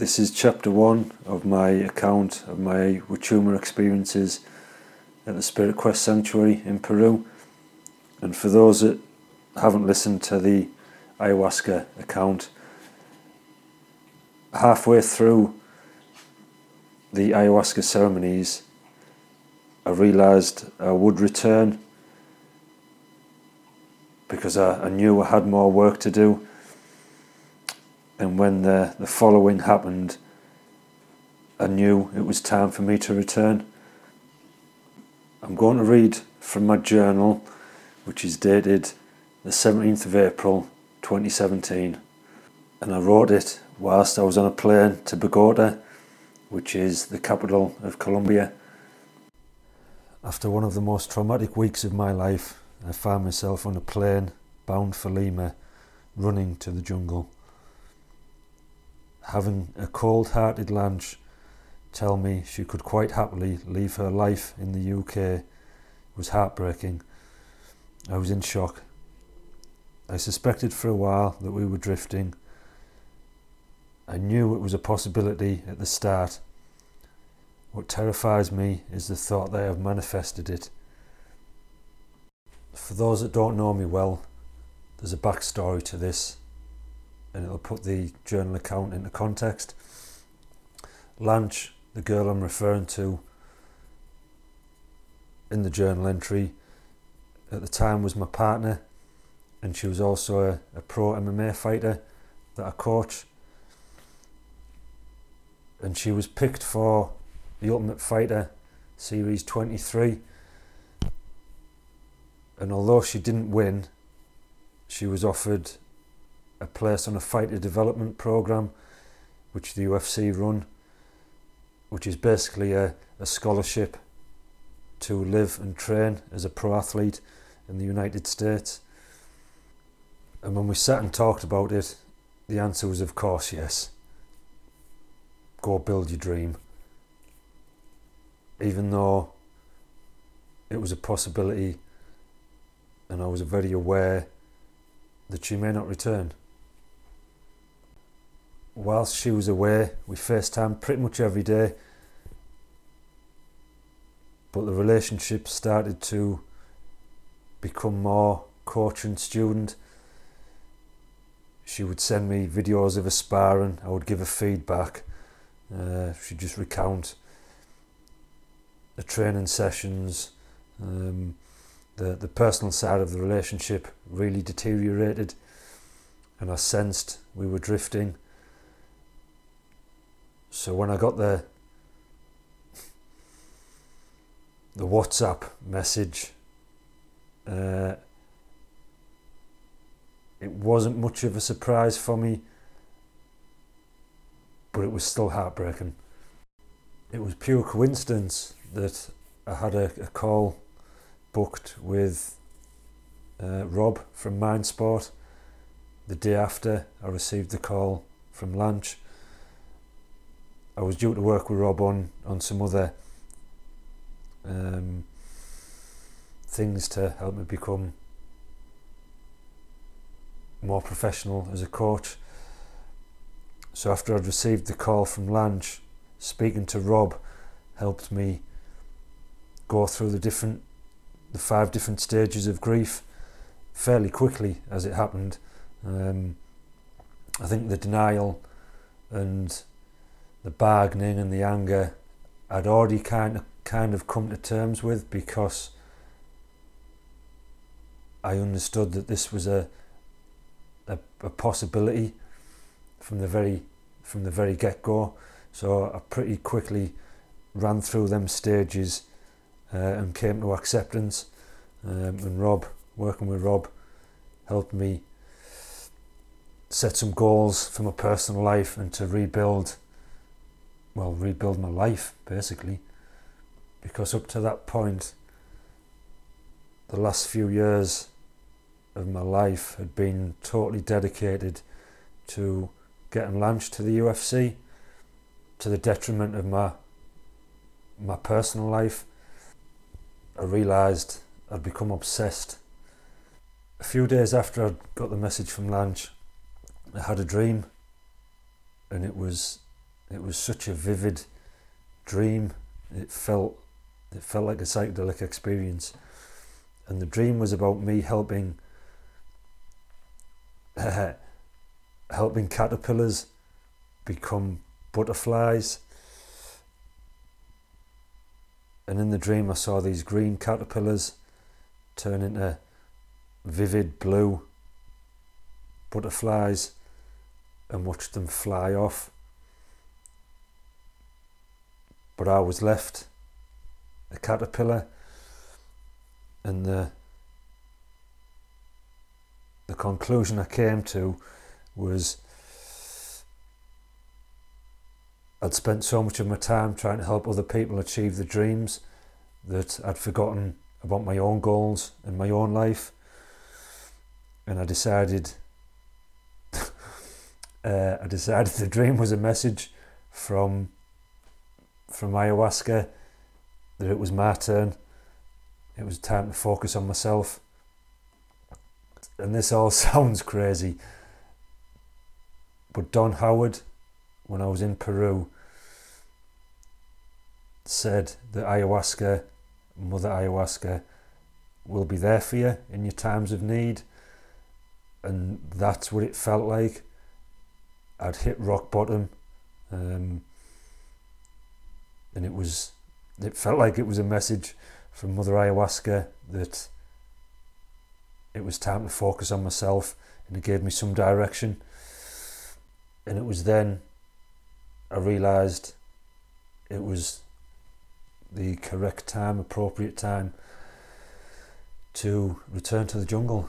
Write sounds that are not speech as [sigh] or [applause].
This is chapter one of my account of my Wachuma experiences at the Spirit Quest Sanctuary in Peru. And for those that haven't listened to the ayahuasca account, halfway through the ayahuasca ceremonies, I realised I would return because I, I knew I had more work to do. And when the, the following happened, I knew it was time for me to return. I'm going to read from my journal, which is dated the 17th of April 2017. And I wrote it whilst I was on a plane to Bogota, which is the capital of Colombia. After one of the most traumatic weeks of my life, I found myself on a plane bound for Lima, running to the jungle. Having a cold hearted Lanch tell me she could quite happily leave her life in the UK was heartbreaking. I was in shock. I suspected for a while that we were drifting. I knew it was a possibility at the start. What terrifies me is the thought they have manifested it for those that don't know me well, there's a backstory to this, and it'll put the journal account into context. Lanch, the girl I'm referring to in the journal entry, at the time was my partner, and she was also a, a pro MMA fighter that I coach. And she was picked for the Ultimate Fighter Series 23 and although she didn't win, she was offered a place on a fighter development program, which the UFC run, which is basically a, a scholarship to live and train as a pro athlete in the United States. And when we sat and talked about it, the answer was, of course, yes. Go build your dream. Even though it was a possibility and I was very aware that she may not return. Whilst she was away, we FaceTime pretty much every day, but the relationship started to become more coach and student. She would send me videos of her sparring, I would give her feedback. Uh, she'd just recount the training sessions. Um, the, the personal side of the relationship really deteriorated and I sensed we were drifting. So when I got the the WhatsApp message, uh, it wasn't much of a surprise for me, but it was still heartbreaking. It was pure coincidence that I had a, a call booked with uh, Rob from Mindsport. The day after, I received the call from Lanch. I was due to work with Rob on, on some other um, things to help me become more professional as a coach. So after I'd received the call from Lanch, speaking to Rob helped me go through the different the five different stages of grief fairly quickly as it happened. Um, I think the denial and the bargaining and the anger I'd already kind of kind of come to terms with because I understood that this was a a, a possibility from the very from the very get go. So I pretty quickly ran through them stages uh, and came to acceptance. Um, and Rob, working with Rob, helped me set some goals for my personal life and to rebuild, well, rebuild my life basically. Because up to that point, the last few years of my life had been totally dedicated to getting Lanch to the UFC to the detriment of my my personal life I realised I'd become obsessed. A few days after I'd got the message from Lanch, I had a dream, and it was it was such a vivid dream. It felt it felt like a psychedelic experience, and the dream was about me helping [laughs] helping caterpillars become butterflies. And in the dream, I saw these green caterpillars turn into vivid blue butterflies and watched them fly off. But I was left a caterpillar and the the conclusion I came to was I'd spent so much of my time trying to help other people achieve the dreams that I'd forgotten about my own goals and my own life. And I decided [laughs] uh, I decided the dream was a message from from ayahuasca that it was my turn. It was time to focus on myself. And this all [laughs] sounds crazy. But Don Howard, when I was in Peru, said that ayahuasca, Mother Ayahuasca, will be there for you in your times of need. And that's what it felt like. I'd hit rock bottom. Um, and it was, it felt like it was a message from Mother Ayahuasca that it was time to focus on myself and it gave me some direction. And it was then I realised it was the correct time, appropriate time to return to the jungle.